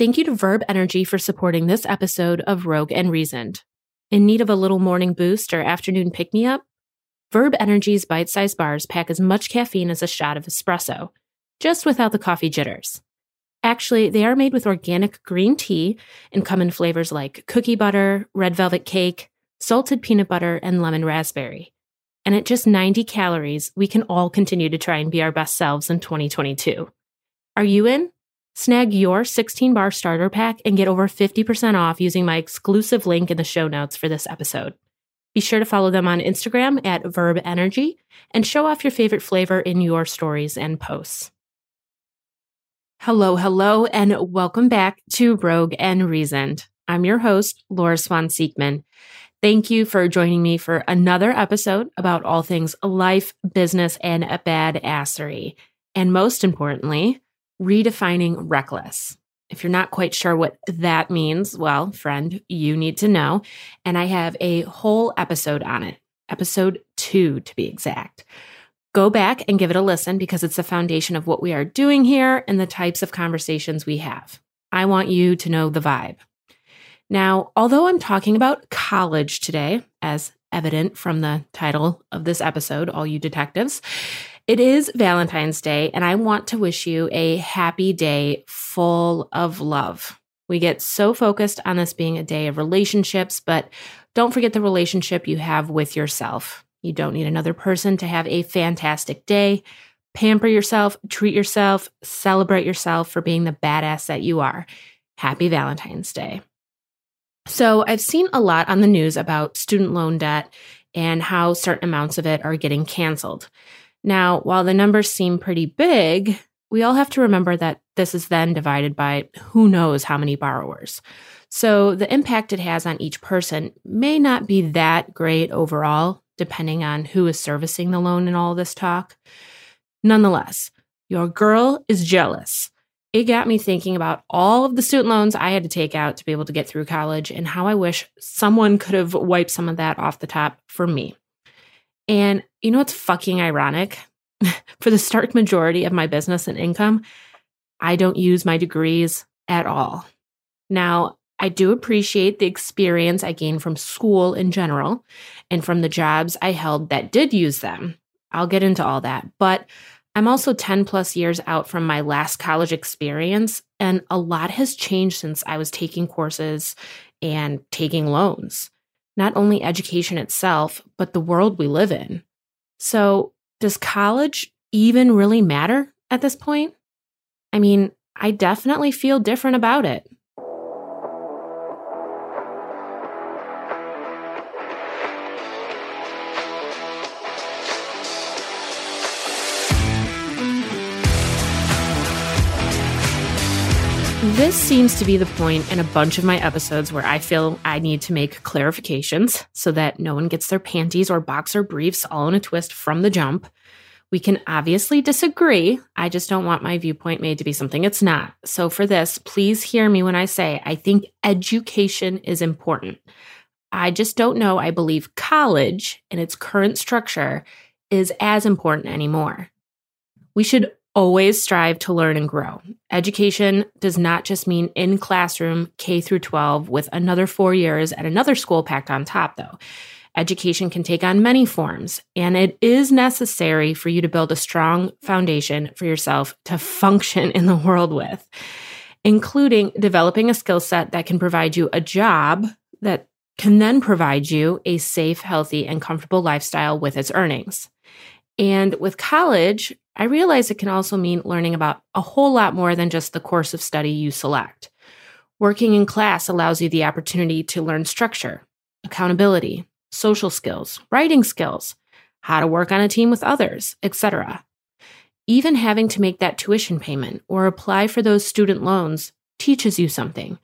Thank you to Verb Energy for supporting this episode of Rogue and Reasoned. In need of a little morning boost or afternoon pick me up? Verb Energy's bite sized bars pack as much caffeine as a shot of espresso, just without the coffee jitters. Actually, they are made with organic green tea and come in flavors like cookie butter, red velvet cake, salted peanut butter, and lemon raspberry. And at just 90 calories, we can all continue to try and be our best selves in 2022. Are you in? Snag your 16 bar starter pack and get over 50% off using my exclusive link in the show notes for this episode. Be sure to follow them on Instagram at Verb Energy and show off your favorite flavor in your stories and posts. Hello, hello, and welcome back to Rogue and Reasoned. I'm your host, Laura Swan Siegman. Thank you for joining me for another episode about all things life, business, and a badassery. And most importantly, redefining reckless. If you're not quite sure what that means, well, friend, you need to know. And I have a whole episode on it, episode two to be exact. Go back and give it a listen because it's the foundation of what we are doing here and the types of conversations we have. I want you to know the vibe. Now, although I'm talking about college today, as evident from the title of this episode, All You Detectives, it is Valentine's Day, and I want to wish you a happy day full of love. We get so focused on this being a day of relationships, but don't forget the relationship you have with yourself. You don't need another person to have a fantastic day. Pamper yourself, treat yourself, celebrate yourself for being the badass that you are. Happy Valentine's Day. So, I've seen a lot on the news about student loan debt and how certain amounts of it are getting canceled. Now, while the numbers seem pretty big, we all have to remember that this is then divided by who knows how many borrowers. So the impact it has on each person may not be that great overall, depending on who is servicing the loan in all this talk. Nonetheless, your girl is jealous. It got me thinking about all of the student loans I had to take out to be able to get through college and how I wish someone could have wiped some of that off the top for me. And you know what's fucking ironic? For the stark majority of my business and income, I don't use my degrees at all. Now, I do appreciate the experience I gained from school in general and from the jobs I held that did use them. I'll get into all that. But I'm also 10 plus years out from my last college experience, and a lot has changed since I was taking courses and taking loans not only education itself, but the world we live in. So, does college even really matter at this point? I mean, I definitely feel different about it. This seems to be the point in a bunch of my episodes where I feel I need to make clarifications so that no one gets their panties or boxer briefs all in a twist from the jump. We can obviously disagree. I just don't want my viewpoint made to be something it's not. So, for this, please hear me when I say I think education is important. I just don't know. I believe college in its current structure is as important anymore. We should always strive to learn and grow. Education does not just mean in classroom K through 12 with another 4 years at another school packed on top though. Education can take on many forms, and it is necessary for you to build a strong foundation for yourself to function in the world with, including developing a skill set that can provide you a job that can then provide you a safe, healthy, and comfortable lifestyle with its earnings. And with college, I realize it can also mean learning about a whole lot more than just the course of study you select. Working in class allows you the opportunity to learn structure, accountability, social skills, writing skills, how to work on a team with others, etc. Even having to make that tuition payment or apply for those student loans teaches you something.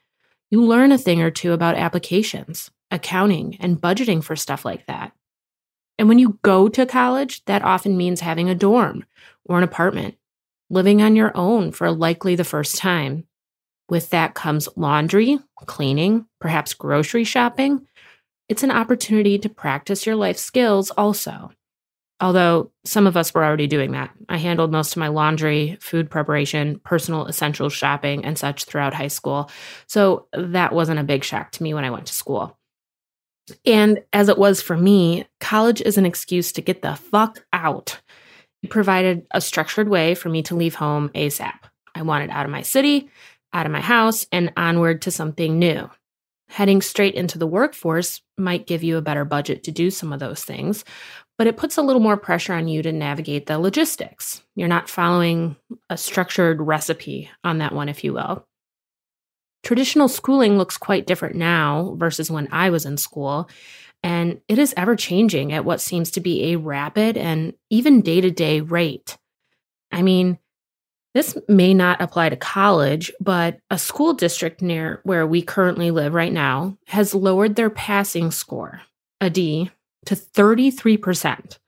You learn a thing or two about applications, accounting, and budgeting for stuff like that. And when you go to college, that often means having a dorm or an apartment, living on your own for likely the first time. With that comes laundry, cleaning, perhaps grocery shopping. It's an opportunity to practice your life skills also. although some of us were already doing that. I handled most of my laundry, food preparation, personal essentials shopping, and such throughout high school. So that wasn't a big shock to me when I went to school. And as it was for me, college is an excuse to get the fuck out. It provided a structured way for me to leave home ASAP. I wanted out of my city, out of my house, and onward to something new. Heading straight into the workforce might give you a better budget to do some of those things, but it puts a little more pressure on you to navigate the logistics. You're not following a structured recipe on that one, if you will. Traditional schooling looks quite different now versus when I was in school, and it is ever changing at what seems to be a rapid and even day to day rate. I mean, this may not apply to college, but a school district near where we currently live right now has lowered their passing score, a D, to 33%.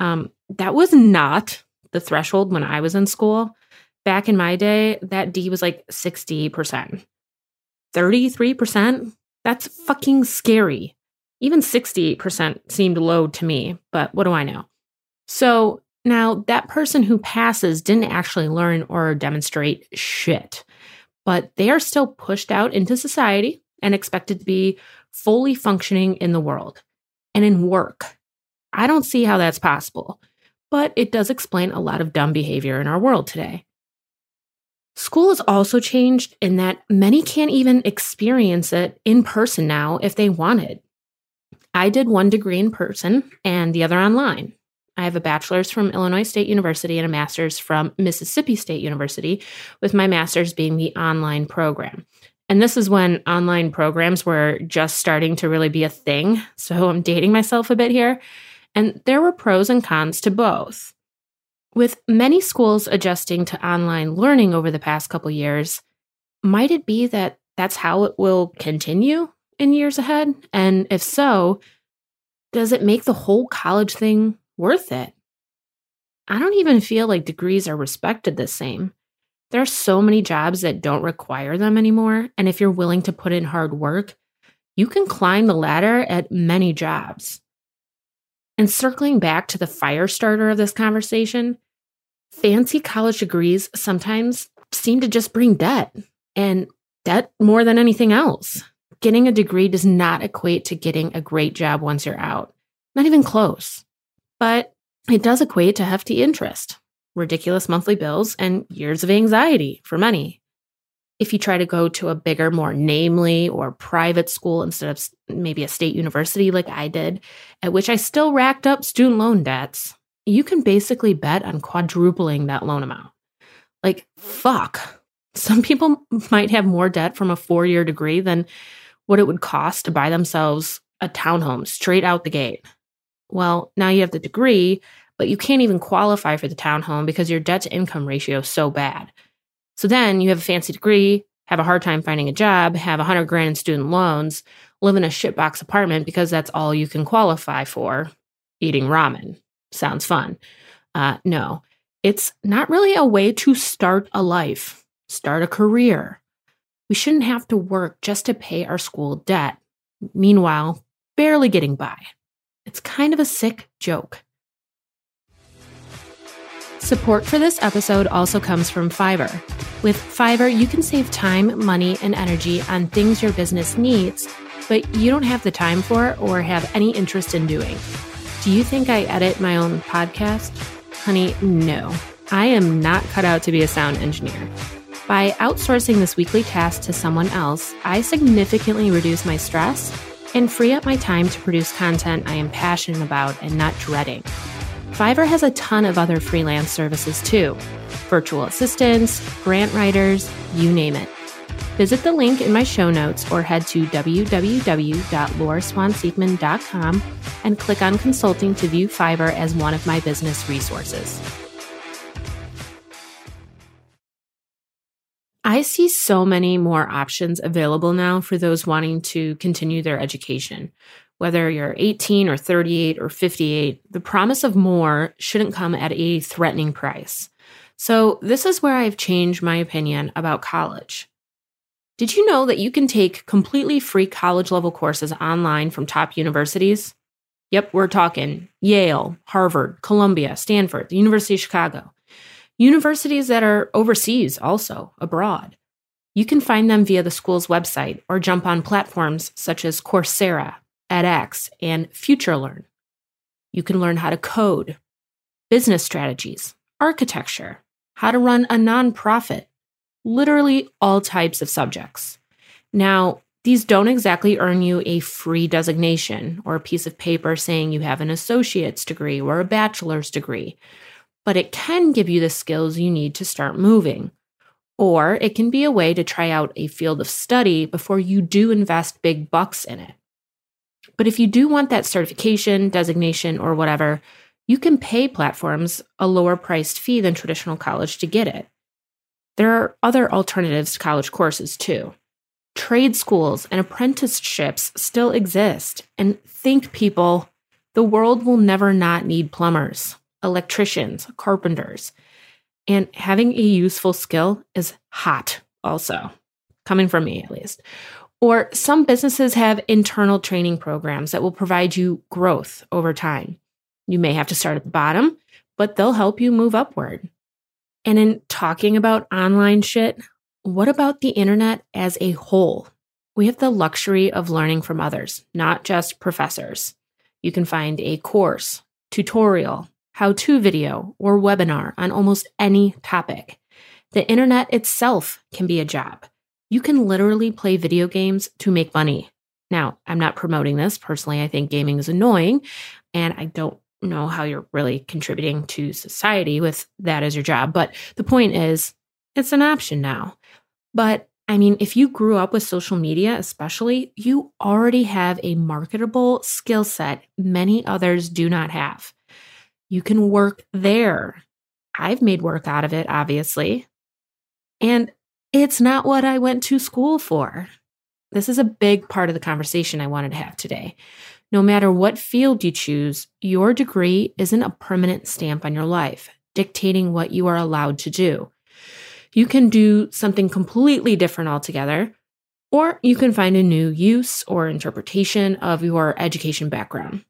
Um, that was not the threshold when I was in school. Back in my day, that D was like 60%. 33%? That's fucking scary. Even 68% seemed low to me, but what do I know? So now that person who passes didn't actually learn or demonstrate shit, but they are still pushed out into society and expected to be fully functioning in the world and in work. I don't see how that's possible, but it does explain a lot of dumb behavior in our world today. School has also changed in that many can't even experience it in person now if they wanted. I did one degree in person and the other online. I have a bachelor's from Illinois State University and a master's from Mississippi State University, with my master's being the online program. And this is when online programs were just starting to really be a thing. So I'm dating myself a bit here. And there were pros and cons to both. With many schools adjusting to online learning over the past couple years, might it be that that's how it will continue in years ahead? And if so, does it make the whole college thing worth it? I don't even feel like degrees are respected the same. There are so many jobs that don't require them anymore. And if you're willing to put in hard work, you can climb the ladder at many jobs. And circling back to the fire starter of this conversation, fancy college degrees sometimes seem to just bring debt and debt more than anything else. Getting a degree does not equate to getting a great job once you're out, not even close. But it does equate to hefty interest ridiculous monthly bills, and years of anxiety for many. If you try to go to a bigger, more namely or private school instead of maybe a state university like I did, at which I still racked up student loan debts, you can basically bet on quadrupling that loan amount. Like, fuck. Some people might have more debt from a four year degree than what it would cost to buy themselves a townhome straight out the gate. Well, now you have the degree, but you can't even qualify for the townhome because your debt to income ratio is so bad. So then you have a fancy degree, have a hard time finding a job, have a hundred grand in student loans, live in a shitbox apartment because that's all you can qualify for. Eating ramen sounds fun. Uh, no, it's not really a way to start a life, start a career. We shouldn't have to work just to pay our school debt. Meanwhile, barely getting by. It's kind of a sick joke. Support for this episode also comes from Fiverr. With Fiverr, you can save time, money, and energy on things your business needs, but you don't have the time for or have any interest in doing. Do you think I edit my own podcast? Honey, no. I am not cut out to be a sound engineer. By outsourcing this weekly task to someone else, I significantly reduce my stress and free up my time to produce content I am passionate about and not dreading. Fiverr has a ton of other freelance services too virtual assistants, grant writers, you name it. Visit the link in my show notes or head to www.laurswansieckman.com and click on consulting to view Fiverr as one of my business resources. I see so many more options available now for those wanting to continue their education, whether you're 18 or 38 or 58, the promise of more shouldn't come at a threatening price. So, this is where I've changed my opinion about college. Did you know that you can take completely free college level courses online from top universities? Yep, we're talking Yale, Harvard, Columbia, Stanford, the University of Chicago. Universities that are overseas, also abroad. You can find them via the school's website or jump on platforms such as Coursera, edX, and FutureLearn. You can learn how to code, business strategies, architecture, how to run a nonprofit, literally all types of subjects. Now, these don't exactly earn you a free designation or a piece of paper saying you have an associate's degree or a bachelor's degree, but it can give you the skills you need to start moving. Or it can be a way to try out a field of study before you do invest big bucks in it. But if you do want that certification, designation, or whatever, you can pay platforms a lower priced fee than traditional college to get it. There are other alternatives to college courses too. Trade schools and apprenticeships still exist. And think, people, the world will never not need plumbers, electricians, carpenters. And having a useful skill is hot, also, coming from me at least. Or some businesses have internal training programs that will provide you growth over time. You may have to start at the bottom, but they'll help you move upward. And in talking about online shit, what about the internet as a whole? We have the luxury of learning from others, not just professors. You can find a course, tutorial, how to video, or webinar on almost any topic. The internet itself can be a job. You can literally play video games to make money. Now, I'm not promoting this. Personally, I think gaming is annoying, and I don't know how you're really contributing to society with that as your job. But the point is, it's an option now. But I mean, if you grew up with social media, especially, you already have a marketable skill set many others do not have. You can work there. I've made work out of it, obviously. And it's not what I went to school for. This is a big part of the conversation I wanted to have today. No matter what field you choose, your degree isn't a permanent stamp on your life, dictating what you are allowed to do. You can do something completely different altogether, or you can find a new use or interpretation of your education background.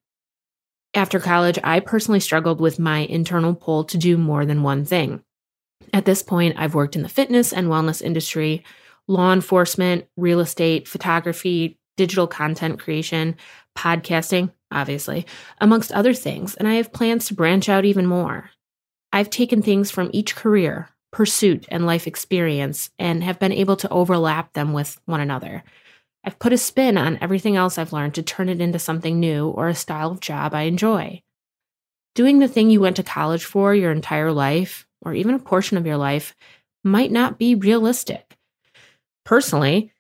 After college, I personally struggled with my internal pull to do more than one thing. At this point, I've worked in the fitness and wellness industry, law enforcement, real estate, photography, digital content creation, podcasting, obviously, amongst other things, and I have plans to branch out even more. I've taken things from each career, pursuit, and life experience and have been able to overlap them with one another. I've put a spin on everything else I've learned to turn it into something new or a style of job I enjoy. Doing the thing you went to college for your entire life, or even a portion of your life, might not be realistic. Personally,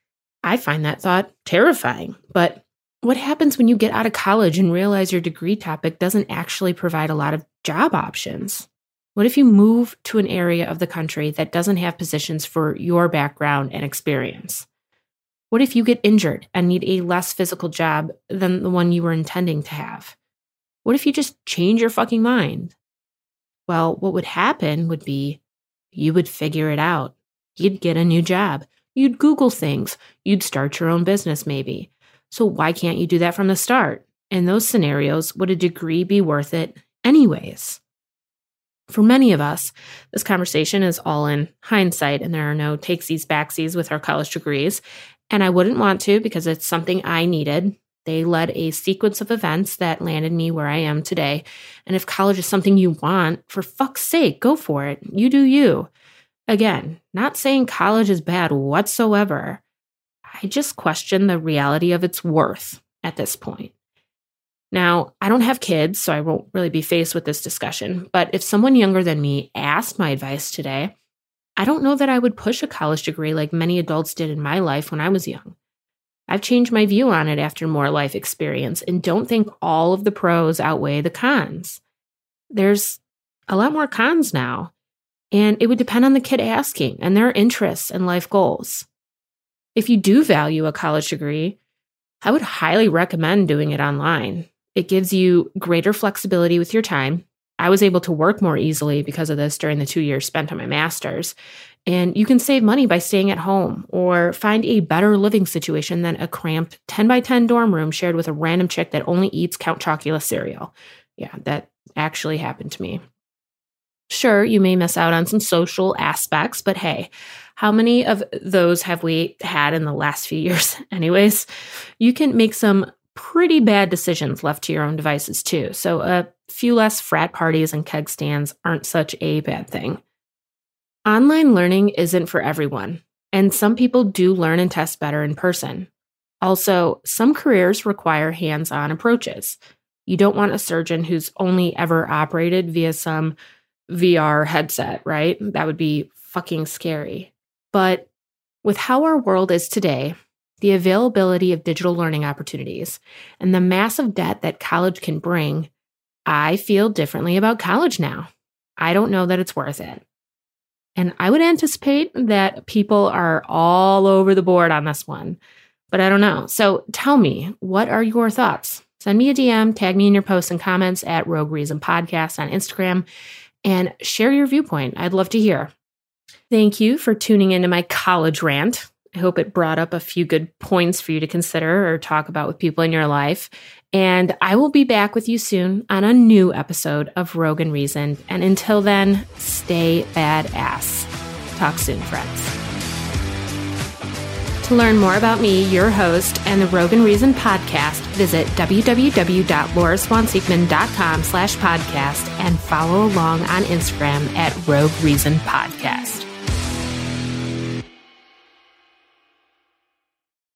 I find that thought terrifying, but what happens when you get out of college and realize your degree topic doesn't actually provide a lot of job options? What if you move to an area of the country that doesn't have positions for your background and experience? What if you get injured and need a less physical job than the one you were intending to have? What if you just change your fucking mind? Well, what would happen would be you would figure it out. You'd get a new job. You'd Google things. You'd start your own business, maybe. So why can't you do that from the start? In those scenarios, would a degree be worth it anyways? For many of us, this conversation is all in hindsight, and there are no takesies backsies with our college degrees. And I wouldn't want to because it's something I needed. They led a sequence of events that landed me where I am today. And if college is something you want, for fuck's sake, go for it. You do you. Again, not saying college is bad whatsoever. I just question the reality of its worth at this point. Now, I don't have kids, so I won't really be faced with this discussion, but if someone younger than me asked my advice today, I don't know that I would push a college degree like many adults did in my life when I was young. I've changed my view on it after more life experience and don't think all of the pros outweigh the cons. There's a lot more cons now, and it would depend on the kid asking and their interests and life goals. If you do value a college degree, I would highly recommend doing it online. It gives you greater flexibility with your time. I was able to work more easily because of this during the two years spent on my master's. And you can save money by staying at home or find a better living situation than a cramped 10 by 10 dorm room shared with a random chick that only eats Count Chocula cereal. Yeah, that actually happened to me. Sure, you may miss out on some social aspects, but hey, how many of those have we had in the last few years, anyways? You can make some pretty bad decisions left to your own devices, too. So, a few less frat parties and keg stands aren't such a bad thing. Online learning isn't for everyone, and some people do learn and test better in person. Also, some careers require hands on approaches. You don't want a surgeon who's only ever operated via some VR headset, right? That would be fucking scary. But with how our world is today, the availability of digital learning opportunities, and the massive debt that college can bring, I feel differently about college now. I don't know that it's worth it. And I would anticipate that people are all over the board on this one, but I don't know. So tell me, what are your thoughts? Send me a DM, tag me in your posts and comments at Rogue Reason Podcast on Instagram, and share your viewpoint. I'd love to hear. Thank you for tuning into my college rant. I hope it brought up a few good points for you to consider or talk about with people in your life. And I will be back with you soon on a new episode of Rogue and Reason. And until then, stay badass. Talk soon, friends. To learn more about me, your host, and the Rogue and Reason podcast, visit www.lauraswanseekman.com slash podcast and follow along on Instagram at Rogue Reason Podcast.